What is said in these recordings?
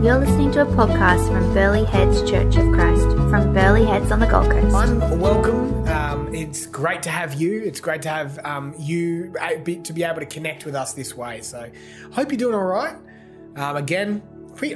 You're listening to a podcast from Burleigh Heads Church of Christ from Burleigh Heads on the Gold Coast. I'm welcome. Um, it's great to have you. It's great to have um, you to be able to connect with us this way. So, hope you're doing all right. Um, again,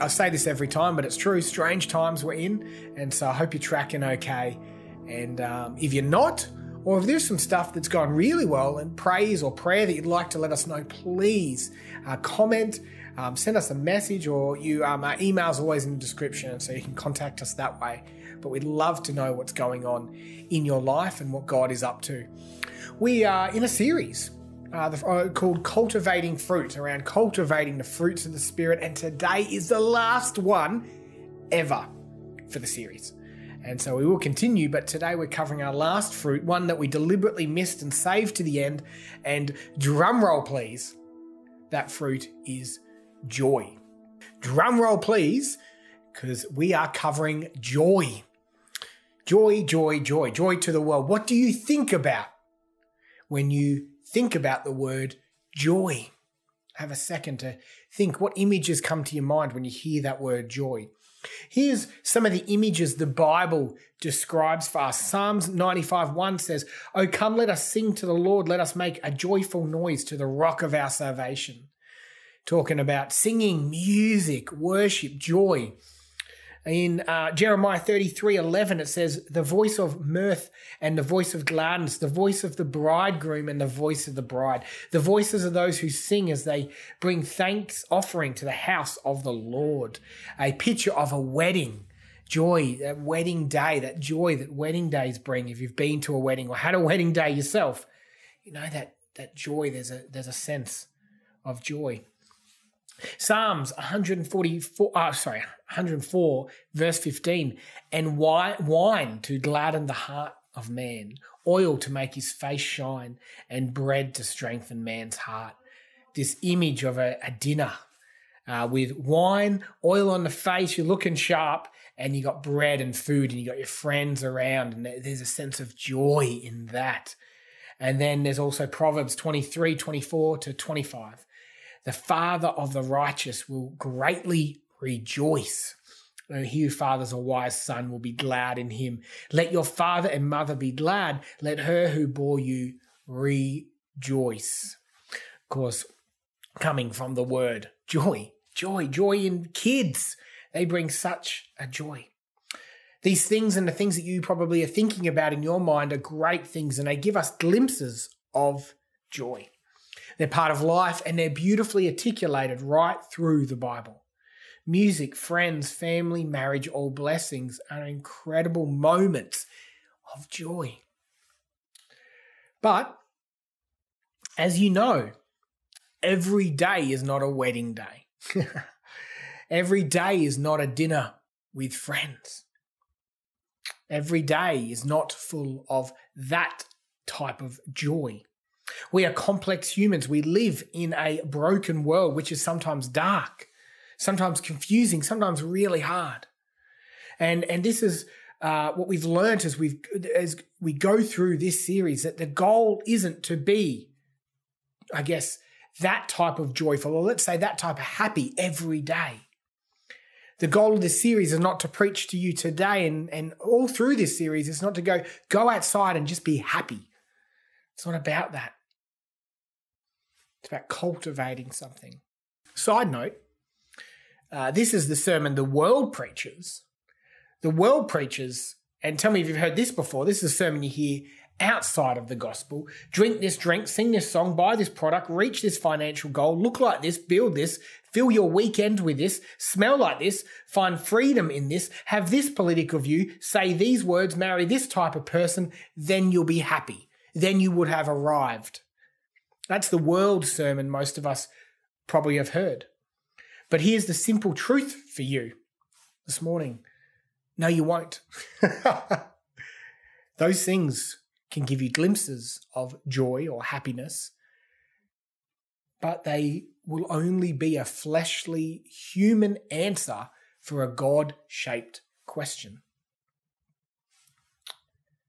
I say this every time, but it's true. Strange times we're in, and so I hope you're tracking okay. And um, if you're not, or if there's some stuff that's gone really well and praise or prayer that you'd like to let us know, please uh, comment, um, send us a message, or you um, our email's always in the description, so you can contact us that way. But we'd love to know what's going on in your life and what God is up to. We are in a series uh, the, uh, called Cultivating Fruit, around cultivating the fruits of the Spirit, and today is the last one ever for the series. And so we will continue, but today we're covering our last fruit, one that we deliberately missed and saved to the end. And drum roll, please. That fruit is joy. Drum roll, please, because we are covering joy. Joy, joy, joy, joy to the world. What do you think about when you think about the word joy? Have a second to think what images come to your mind when you hear that word joy. Here's some of the images the Bible describes for us. Psalms 95 1 says, Oh, come, let us sing to the Lord. Let us make a joyful noise to the rock of our salvation. Talking about singing, music, worship, joy. In uh, Jeremiah 33 11, it says, The voice of mirth and the voice of gladness, the voice of the bridegroom and the voice of the bride, the voices of those who sing as they bring thanks offering to the house of the Lord. A picture of a wedding. Joy, that wedding day, that joy that wedding days bring. If you've been to a wedding or had a wedding day yourself, you know that that joy. There's a there's a sense of joy. Psalms 144, uh, sorry, 104, verse 15, and wine to gladden the heart of man, oil to make his face shine, and bread to strengthen man's heart. This image of a, a dinner uh, with wine, oil on the face, you're looking sharp, and you got bread and food, and you got your friends around, and there's a sense of joy in that. And then there's also Proverbs 23, 24 to 25 the father of the righteous will greatly rejoice. And he who fathers a wise son will be glad in him. Let your father and mother be glad. Let her who bore you rejoice. Of course, coming from the word joy, joy, joy in kids. They bring such a joy. These things and the things that you probably are thinking about in your mind are great things and they give us glimpses of joy. They're part of life and they're beautifully articulated right through the Bible. Music, friends, family, marriage, all blessings are incredible moments of joy. But as you know, every day is not a wedding day. every day is not a dinner with friends. Every day is not full of that type of joy. We are complex humans. We live in a broken world, which is sometimes dark, sometimes confusing, sometimes really hard. And, and this is uh, what we've learned as, we've, as we go through this series that the goal isn't to be, I guess, that type of joyful, or let's say that type of happy every day. The goal of this series is not to preach to you today and, and all through this series, it's not to go, go outside and just be happy. It's not about that. It's about cultivating something. Side note uh, this is the sermon the world preaches. The world preaches, and tell me if you've heard this before, this is a sermon you hear outside of the gospel. Drink this drink, sing this song, buy this product, reach this financial goal, look like this, build this, fill your weekend with this, smell like this, find freedom in this, have this political view, say these words, marry this type of person, then you'll be happy. Then you would have arrived. That's the world sermon most of us probably have heard. But here's the simple truth for you this morning no, you won't. Those things can give you glimpses of joy or happiness, but they will only be a fleshly human answer for a God shaped question.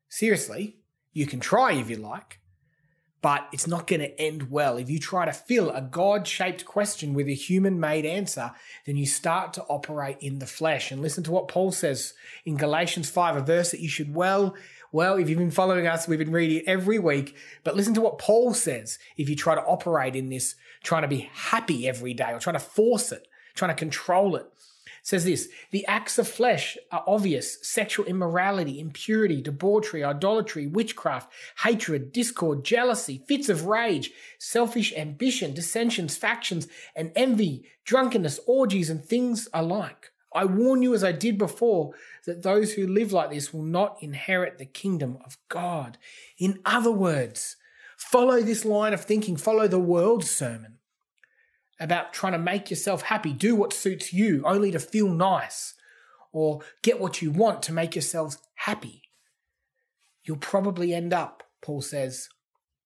Seriously, you can try if you like, but it's not going to end well. If you try to fill a God shaped question with a human made answer, then you start to operate in the flesh. And listen to what Paul says in Galatians 5, a verse that you should well, well, if you've been following us, we've been reading it every week. But listen to what Paul says if you try to operate in this, trying to be happy every day or trying to force it, trying to control it says this the acts of flesh are obvious sexual immorality, impurity, debauchery, idolatry, witchcraft, hatred, discord, jealousy, fits of rage, selfish ambition, dissensions, factions, and envy, drunkenness, orgies, and things alike. I warn you, as I did before, that those who live like this will not inherit the kingdom of God. In other words, follow this line of thinking, follow the world sermon about trying to make yourself happy, do what suits you, only to feel nice, or get what you want to make yourselves happy, you'll probably end up, Paul says,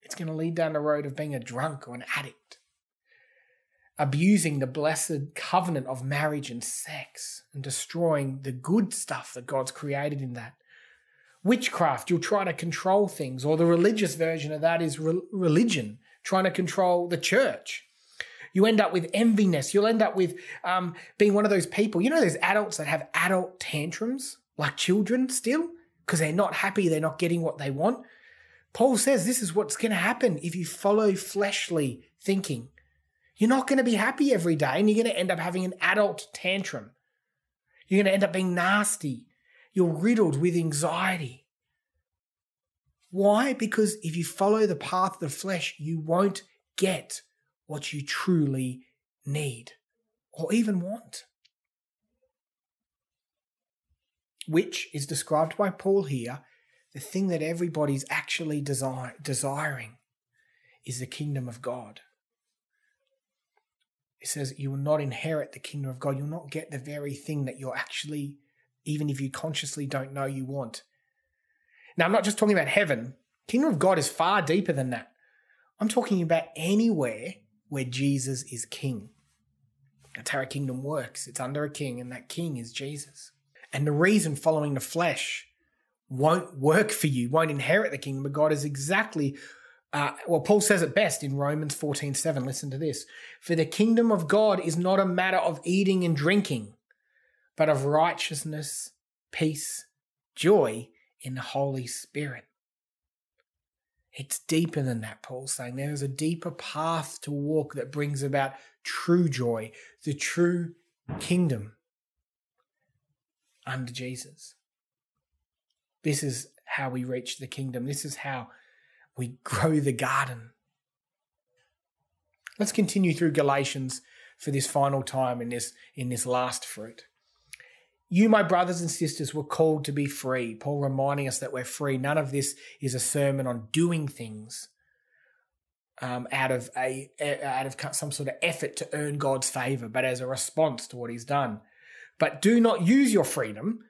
it's going to lead down the road of being a drunk or an addict, abusing the blessed covenant of marriage and sex, and destroying the good stuff that God's created in that. Witchcraft, you'll try to control things, or the religious version of that is re- religion, trying to control the church you end up with enviness. You'll end up with um, being one of those people. You know, there's adults that have adult tantrums like children still because they're not happy, they're not getting what they want. Paul says this is what's going to happen if you follow fleshly thinking. You're not going to be happy every day and you're going to end up having an adult tantrum. You're going to end up being nasty. You're riddled with anxiety. Why? Because if you follow the path of the flesh, you won't get what you truly need or even want. Which is described by Paul here the thing that everybody's actually desire, desiring is the kingdom of God. It says you will not inherit the kingdom of God. You'll not get the very thing that you're actually, even if you consciously don't know you want. Now, I'm not just talking about heaven. Kingdom of God is far deeper than that. I'm talking about anywhere where Jesus is king. That's how a kingdom works. It's under a king, and that king is Jesus. And the reason following the flesh won't work for you, won't inherit the kingdom of God is exactly uh, well, Paul says it best in Romans 14 7. Listen to this. For the kingdom of God is not a matter of eating and drinking, but of righteousness, peace, joy in the Holy Spirit. It's deeper than that, Paul's saying. There is a deeper path to walk that brings about true joy, the true kingdom under Jesus. This is how we reach the kingdom. This is how we grow the garden. Let's continue through Galatians for this final time in this in this last fruit. You, my brothers and sisters, were called to be free. Paul reminding us that we're free. None of this is a sermon on doing things um, out of a out of some sort of effort to earn God's favor, but as a response to what He's done. But do not use your freedom,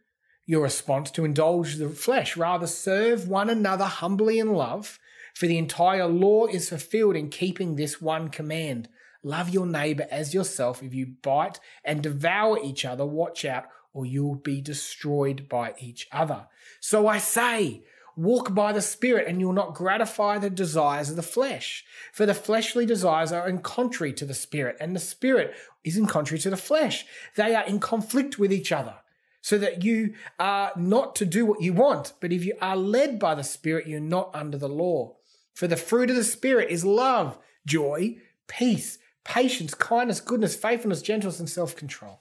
your response, to indulge the flesh. Rather, serve one another humbly in love. For the entire law is fulfilled in keeping this one command: love your neighbor as yourself. If you bite and devour each other, watch out or you'll be destroyed by each other. So I say, walk by the Spirit, and you'll not gratify the desires of the flesh. For the fleshly desires are in contrary to the Spirit, and the Spirit is in contrary to the flesh. They are in conflict with each other. So that you are not to do what you want, but if you are led by the Spirit, you're not under the law. For the fruit of the Spirit is love, joy, peace, patience, kindness, goodness, faithfulness, gentleness, and self control.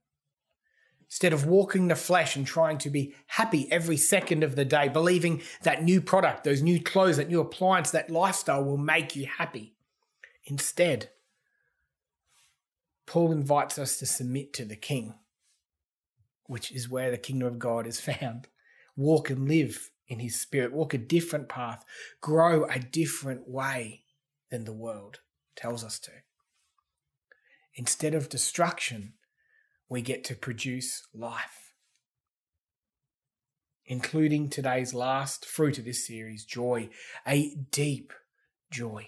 Instead of walking the flesh and trying to be happy every second of the day, believing that new product, those new clothes, that new appliance, that lifestyle will make you happy. Instead, Paul invites us to submit to the King, which is where the kingdom of God is found. Walk and live in his spirit, walk a different path, grow a different way than the world tells us to. Instead of destruction, we get to produce life. including today's last fruit of this series joy, a deep joy.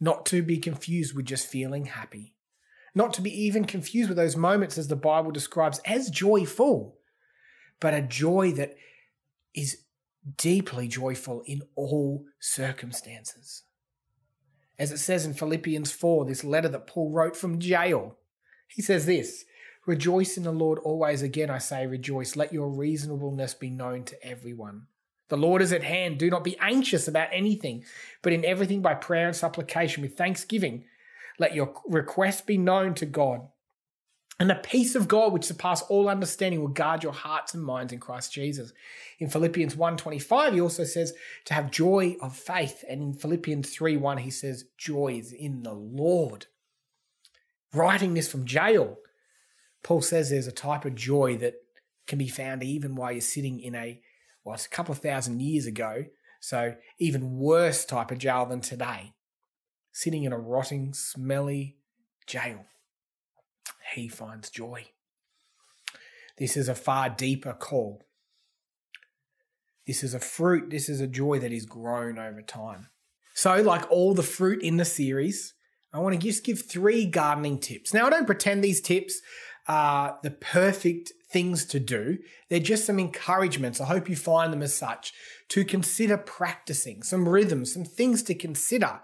Not to be confused with just feeling happy, not to be even confused with those moments as the Bible describes as joyful, but a joy that is deeply joyful in all circumstances. As it says in Philippians 4, this letter that Paul wrote from jail, he says this Rejoice in the Lord always. Again, I say, rejoice. Let your reasonableness be known to everyone. The Lord is at hand. Do not be anxious about anything, but in everything by prayer and supplication with thanksgiving, let your request be known to God. And the peace of God, which surpasses all understanding, will guard your hearts and minds in Christ Jesus. In Philippians 1.25, he also says to have joy of faith. And in Philippians 3.1, he says, joy is in the Lord. Writing this from jail, Paul says there's a type of joy that can be found even while you're sitting in a, well, it's a couple of thousand years ago, so even worse type of jail than today. Sitting in a rotting, smelly jail he finds joy. This is a far deeper call. This is a fruit, this is a joy that is grown over time. So, like all the fruit in the series, I want to just give three gardening tips. Now, I don't pretend these tips are the perfect things to do, they're just some encouragements. I hope you find them as such to consider practicing, some rhythms, some things to consider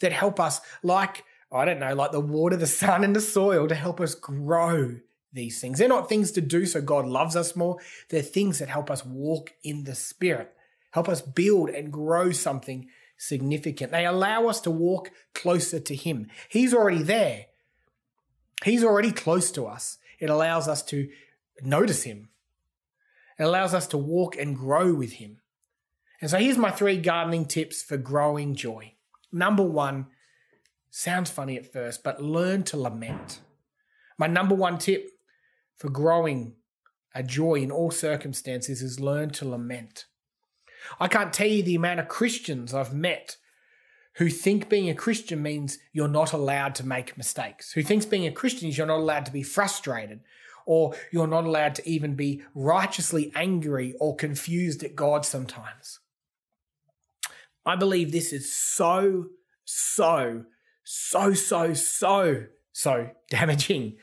that help us, like I don't know, like the water, the sun, and the soil to help us grow these things. They're not things to do so God loves us more. They're things that help us walk in the Spirit, help us build and grow something significant. They allow us to walk closer to Him. He's already there, He's already close to us. It allows us to notice Him, it allows us to walk and grow with Him. And so here's my three gardening tips for growing joy. Number one, Sounds funny at first, but learn to lament. My number one tip for growing a joy in all circumstances is learn to lament. I can't tell you the amount of Christians I've met who think being a Christian means you're not allowed to make mistakes, who thinks being a Christian is you're not allowed to be frustrated, or you're not allowed to even be righteously angry or confused at God sometimes. I believe this is so, so so, so, so, so damaging.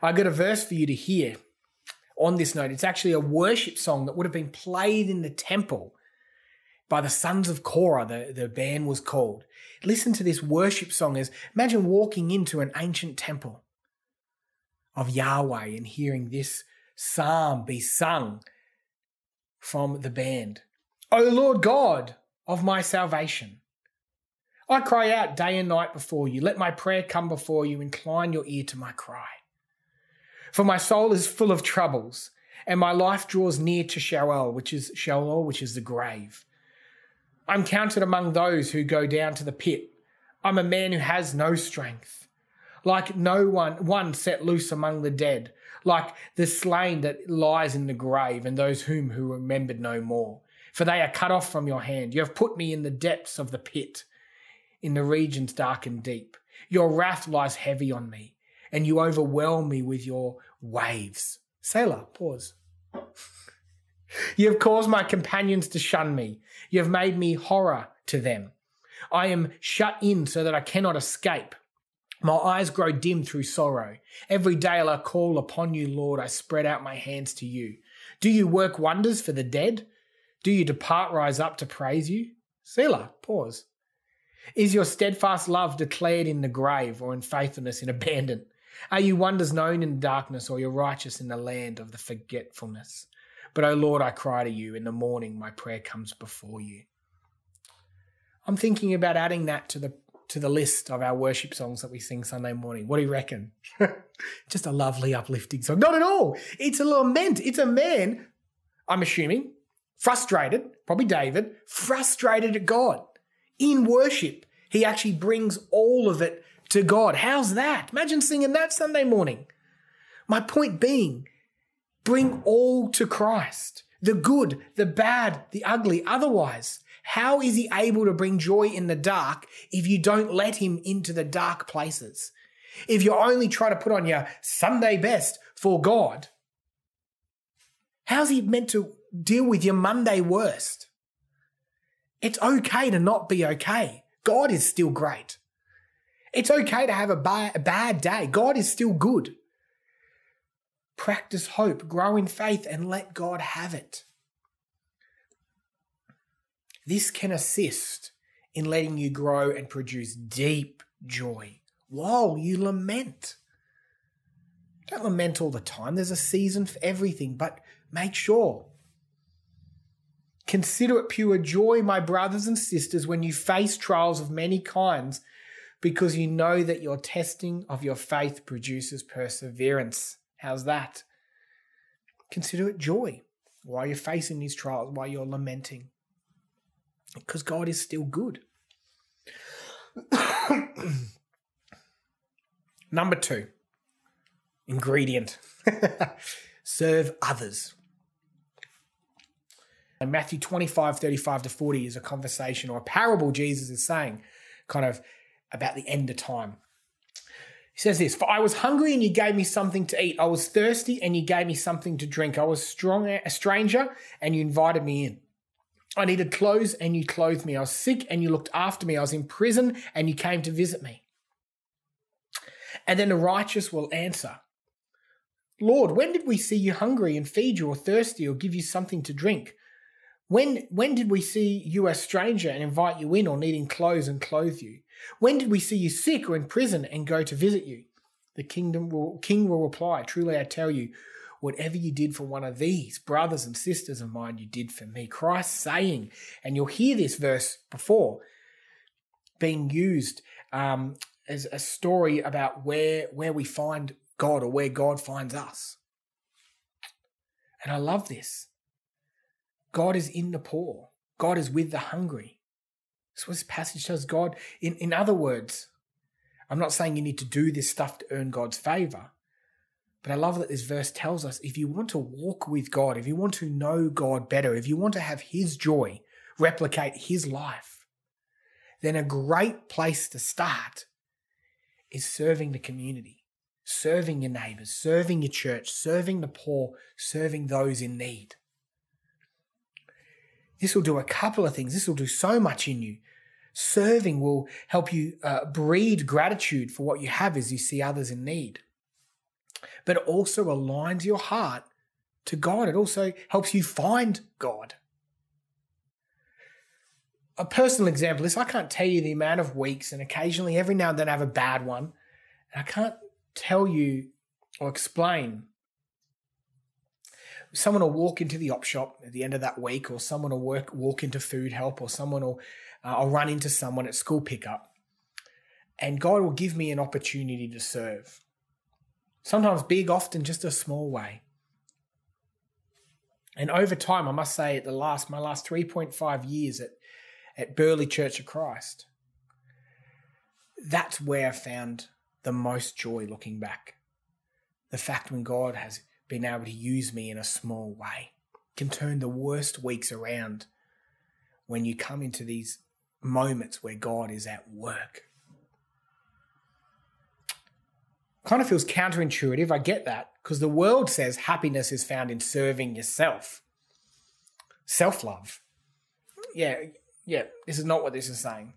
I got a verse for you to hear on this note. It's actually a worship song that would have been played in the temple by the sons of Korah, the, the band was called. Listen to this worship song as imagine walking into an ancient temple of Yahweh and hearing this psalm be sung from the band. O Lord God of my salvation, I cry out day and night before you. Let my prayer come before you. Incline your ear to my cry. For my soul is full of troubles, and my life draws near to Sheol, which is Sheol, which is the grave. I'm counted among those who go down to the pit. I'm a man who has no strength. Like no one, one set loose among the dead, like the slain that lies in the grave, and those whom who remembered no more. For they are cut off from your hand. You have put me in the depths of the pit in the regions dark and deep. Your wrath lies heavy on me, and you overwhelm me with your waves. Selah, pause. you have caused my companions to shun me. You have made me horror to them. I am shut in so that I cannot escape. My eyes grow dim through sorrow. Every day I call upon you, Lord. I spread out my hands to you. Do you work wonders for the dead? Do you depart rise up to praise you? Selah, pause. Is your steadfast love declared in the grave or in faithfulness in abandon? Are you wonders known in darkness or your righteous in the land of the forgetfulness? But, O oh Lord, I cry to you. In the morning, my prayer comes before you. I'm thinking about adding that to the to the list of our worship songs that we sing Sunday morning. What do you reckon? Just a lovely, uplifting song. Not at all. It's a lament. It's a man, I'm assuming, frustrated, probably David, frustrated at God in worship. He actually brings all of it to God. How's that? Imagine singing that Sunday morning. My point being, bring all to Christ the good, the bad, the ugly. Otherwise, how is he able to bring joy in the dark if you don't let him into the dark places? If you only try to put on your Sunday best for God, how's he meant to deal with your Monday worst. It's okay to not be okay. God is still great. It's okay to have a, ba- a bad day. God is still good. Practice hope, grow in faith, and let God have it. This can assist in letting you grow and produce deep joy while you lament. Don't lament all the time. There's a season for everything, but make sure. Consider it pure joy, my brothers and sisters, when you face trials of many kinds, because you know that your testing of your faith produces perseverance. How's that? Consider it joy while you're facing these trials, while you're lamenting, because God is still good. Number two ingredient serve others. And Matthew 25, 35 to 40 is a conversation or a parable Jesus is saying, kind of about the end of time. He says this For I was hungry and you gave me something to eat. I was thirsty and you gave me something to drink. I was strong, a stranger and you invited me in. I needed clothes and you clothed me. I was sick and you looked after me. I was in prison and you came to visit me. And then the righteous will answer Lord, when did we see you hungry and feed you, or thirsty, or give you something to drink? When, when did we see you a stranger and invite you in, or needing clothes and clothe you? When did we see you sick or in prison and go to visit you? The kingdom will, king will reply, Truly I tell you, whatever you did for one of these brothers and sisters of mine, you did for me. Christ saying, and you'll hear this verse before being used um, as a story about where where we find God or where God finds us. And I love this. God is in the poor. God is with the hungry. That's what this passage says. God, in, in other words, I'm not saying you need to do this stuff to earn God's favor, but I love that this verse tells us if you want to walk with God, if you want to know God better, if you want to have His joy, replicate His life, then a great place to start is serving the community, serving your neighbors, serving your church, serving the poor, serving those in need. This will do a couple of things. This will do so much in you. Serving will help you uh, breed gratitude for what you have as you see others in need. But it also aligns your heart to God. It also helps you find God. A personal example is I can't tell you the amount of weeks, and occasionally every now and then I have a bad one. And I can't tell you or explain. Someone will walk into the op shop at the end of that week, or someone will work, walk into food help, or someone will uh, I'll run into someone at school pickup, and God will give me an opportunity to serve. Sometimes big, often just a small way. And over time, I must say, at the last my last 3.5 years at, at Burleigh Church of Christ, that's where I found the most joy looking back. The fact when God has been able to use me in a small way can turn the worst weeks around when you come into these moments where God is at work. Kind of feels counterintuitive. I get that because the world says happiness is found in serving yourself, self love. Yeah, yeah, this is not what this is saying.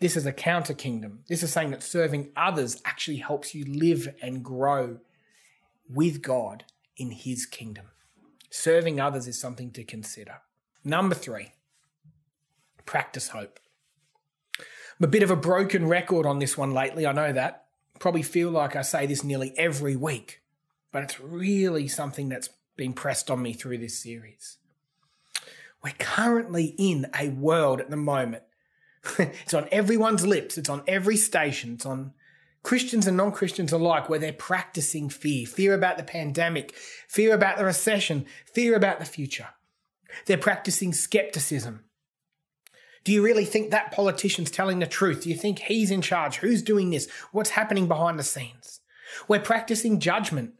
This is a counter kingdom. This is saying that serving others actually helps you live and grow with God in His kingdom. Serving others is something to consider. Number three, practice hope. I'm a bit of a broken record on this one lately, I know that. Probably feel like I say this nearly every week, but it's really something that's been pressed on me through this series. We're currently in a world at the moment it's on everyone's lips. It's on every station. It's on Christians and non Christians alike, where they're practicing fear fear about the pandemic, fear about the recession, fear about the future. They're practicing skepticism. Do you really think that politician's telling the truth? Do you think he's in charge? Who's doing this? What's happening behind the scenes? We're practicing judgment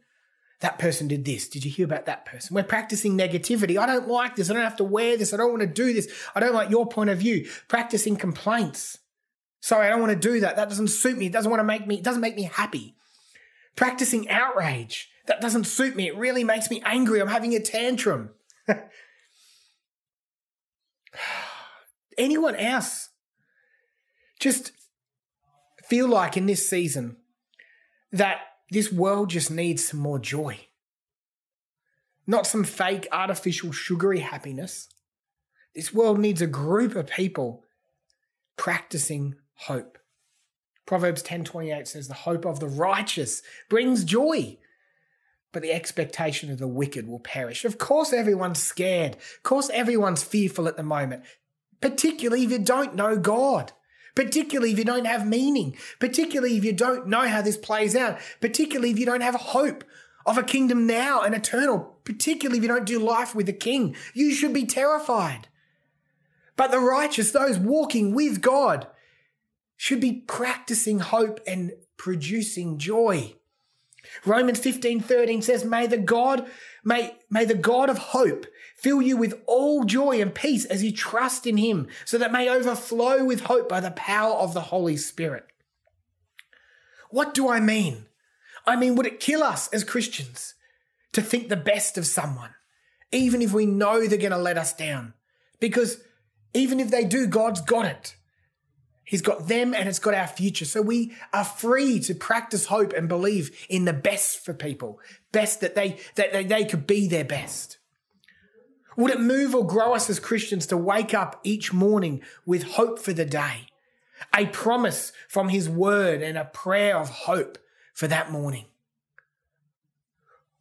that person did this. Did you hear about that person? We're practicing negativity. I don't like this. I don't have to wear this. I don't want to do this. I don't like your point of view. Practicing complaints. Sorry, I don't want to do that. That doesn't suit me. It doesn't want to make me, it doesn't make me happy. Practicing outrage. That doesn't suit me. It really makes me angry. I'm having a tantrum. Anyone else just feel like in this season that this world just needs some more joy? Not some fake, artificial, sugary happiness. This world needs a group of people practicing hope. Proverbs 10:28 says the hope of the righteous brings joy, but the expectation of the wicked will perish. Of course everyone's scared. Of course everyone's fearful at the moment, particularly if you don't know God. Particularly if you don't have meaning, particularly if you don't know how this plays out, particularly if you don't have hope of a kingdom now and eternal, particularly if you don't do life with the king. You should be terrified. But the righteous, those walking with God, should be practicing hope and producing joy. Romans 15, 13 says, May the God, may, may the God of hope fill you with all joy and peace as you trust in him, so that may overflow with hope by the power of the Holy Spirit. What do I mean? I mean, would it kill us as Christians to think the best of someone, even if we know they're going to let us down? Because even if they do, God's got it. He's got them and it's got our future. So we are free to practice hope and believe in the best for people, best that they, that they, they could be their best. Would it move or grow us as Christians to wake up each morning with hope for the day? A promise from His Word and a prayer of hope for that morning?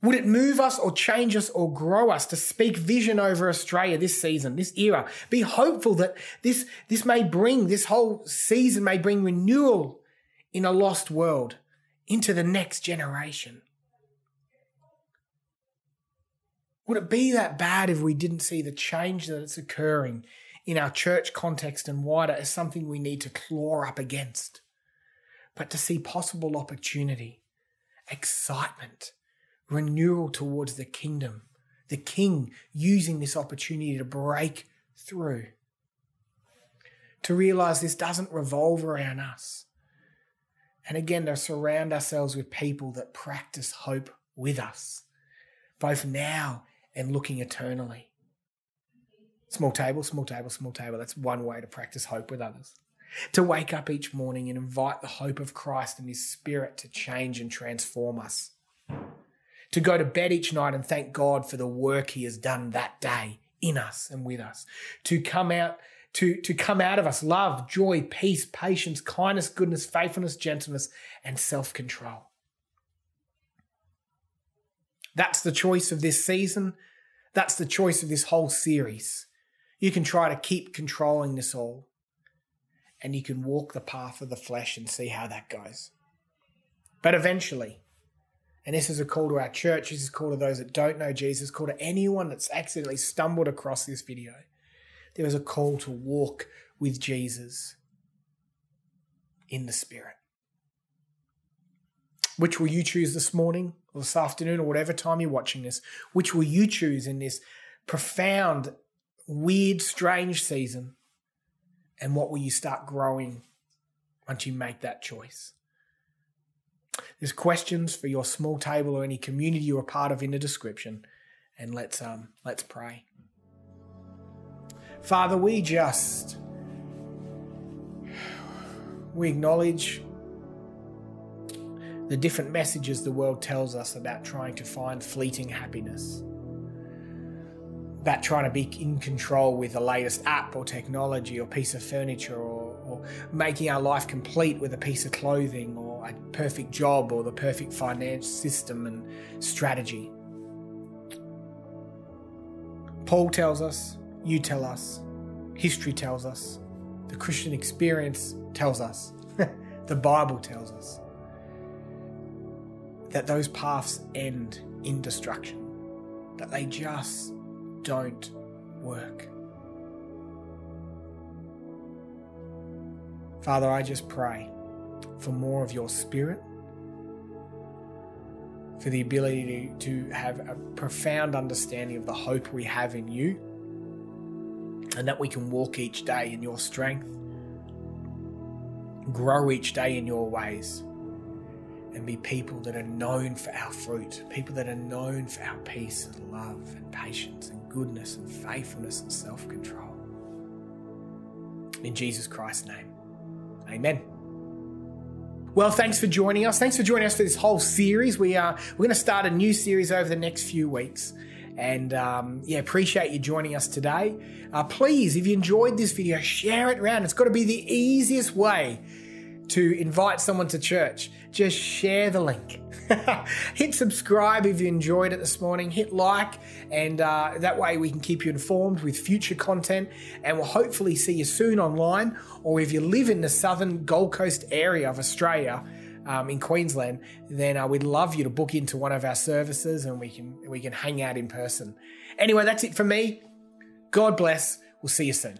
Would it move us or change us or grow us to speak vision over Australia this season, this era? Be hopeful that this, this may bring, this whole season may bring renewal in a lost world into the next generation. Would it be that bad if we didn't see the change that is occurring in our church context and wider as something we need to claw up against? But to see possible opportunity, excitement, renewal towards the kingdom, the king using this opportunity to break through. To realize this doesn't revolve around us. And again, to surround ourselves with people that practice hope with us, both now and looking eternally. Small table, small table, small table. That's one way to practice hope with others. To wake up each morning and invite the hope of Christ and His Spirit to change and transform us to go to bed each night and thank God for the work He has done that day in us and with us, to come out. To, to come out of us love, joy, peace, patience, kindness, goodness, faithfulness, gentleness, and self control. That's the choice of this season. That's the choice of this whole series. You can try to keep controlling this all, and you can walk the path of the flesh and see how that goes. But eventually, and this is a call to our church. This is a call to those that don't know Jesus, call to anyone that's accidentally stumbled across this video. There is a call to walk with Jesus in the Spirit. Which will you choose this morning or this afternoon or whatever time you're watching this? Which will you choose in this profound, weird, strange season? And what will you start growing once you make that choice? There's questions for your small table or any community you're a part of in the description. And let's um let's pray. Father, we just we acknowledge the different messages the world tells us about trying to find fleeting happiness about trying to be in control with the latest app or technology or piece of furniture or, or, making our life complete with a piece of clothing or a perfect job or the perfect finance system and strategy. Paul tells us, you tell us, history tells us, the Christian experience tells us, the Bible tells us that those paths end in destruction, that they just don't work. Father, I just pray for more of your spirit, for the ability to, to have a profound understanding of the hope we have in you, and that we can walk each day in your strength, grow each day in your ways, and be people that are known for our fruit, people that are known for our peace and love and patience and goodness and faithfulness and self control. In Jesus Christ's name, amen. Well, thanks for joining us. Thanks for joining us for this whole series. We are we're going to start a new series over the next few weeks. And um, yeah, appreciate you joining us today. Uh, please, if you enjoyed this video, share it around. It's got to be the easiest way to invite someone to church. Just share the link. hit subscribe if you enjoyed it this morning. Hit like, and uh, that way we can keep you informed with future content. And we'll hopefully see you soon online. Or if you live in the southern Gold Coast area of Australia, um, in Queensland, then uh, we'd love you to book into one of our services, and we can we can hang out in person. Anyway, that's it for me. God bless. We'll see you soon.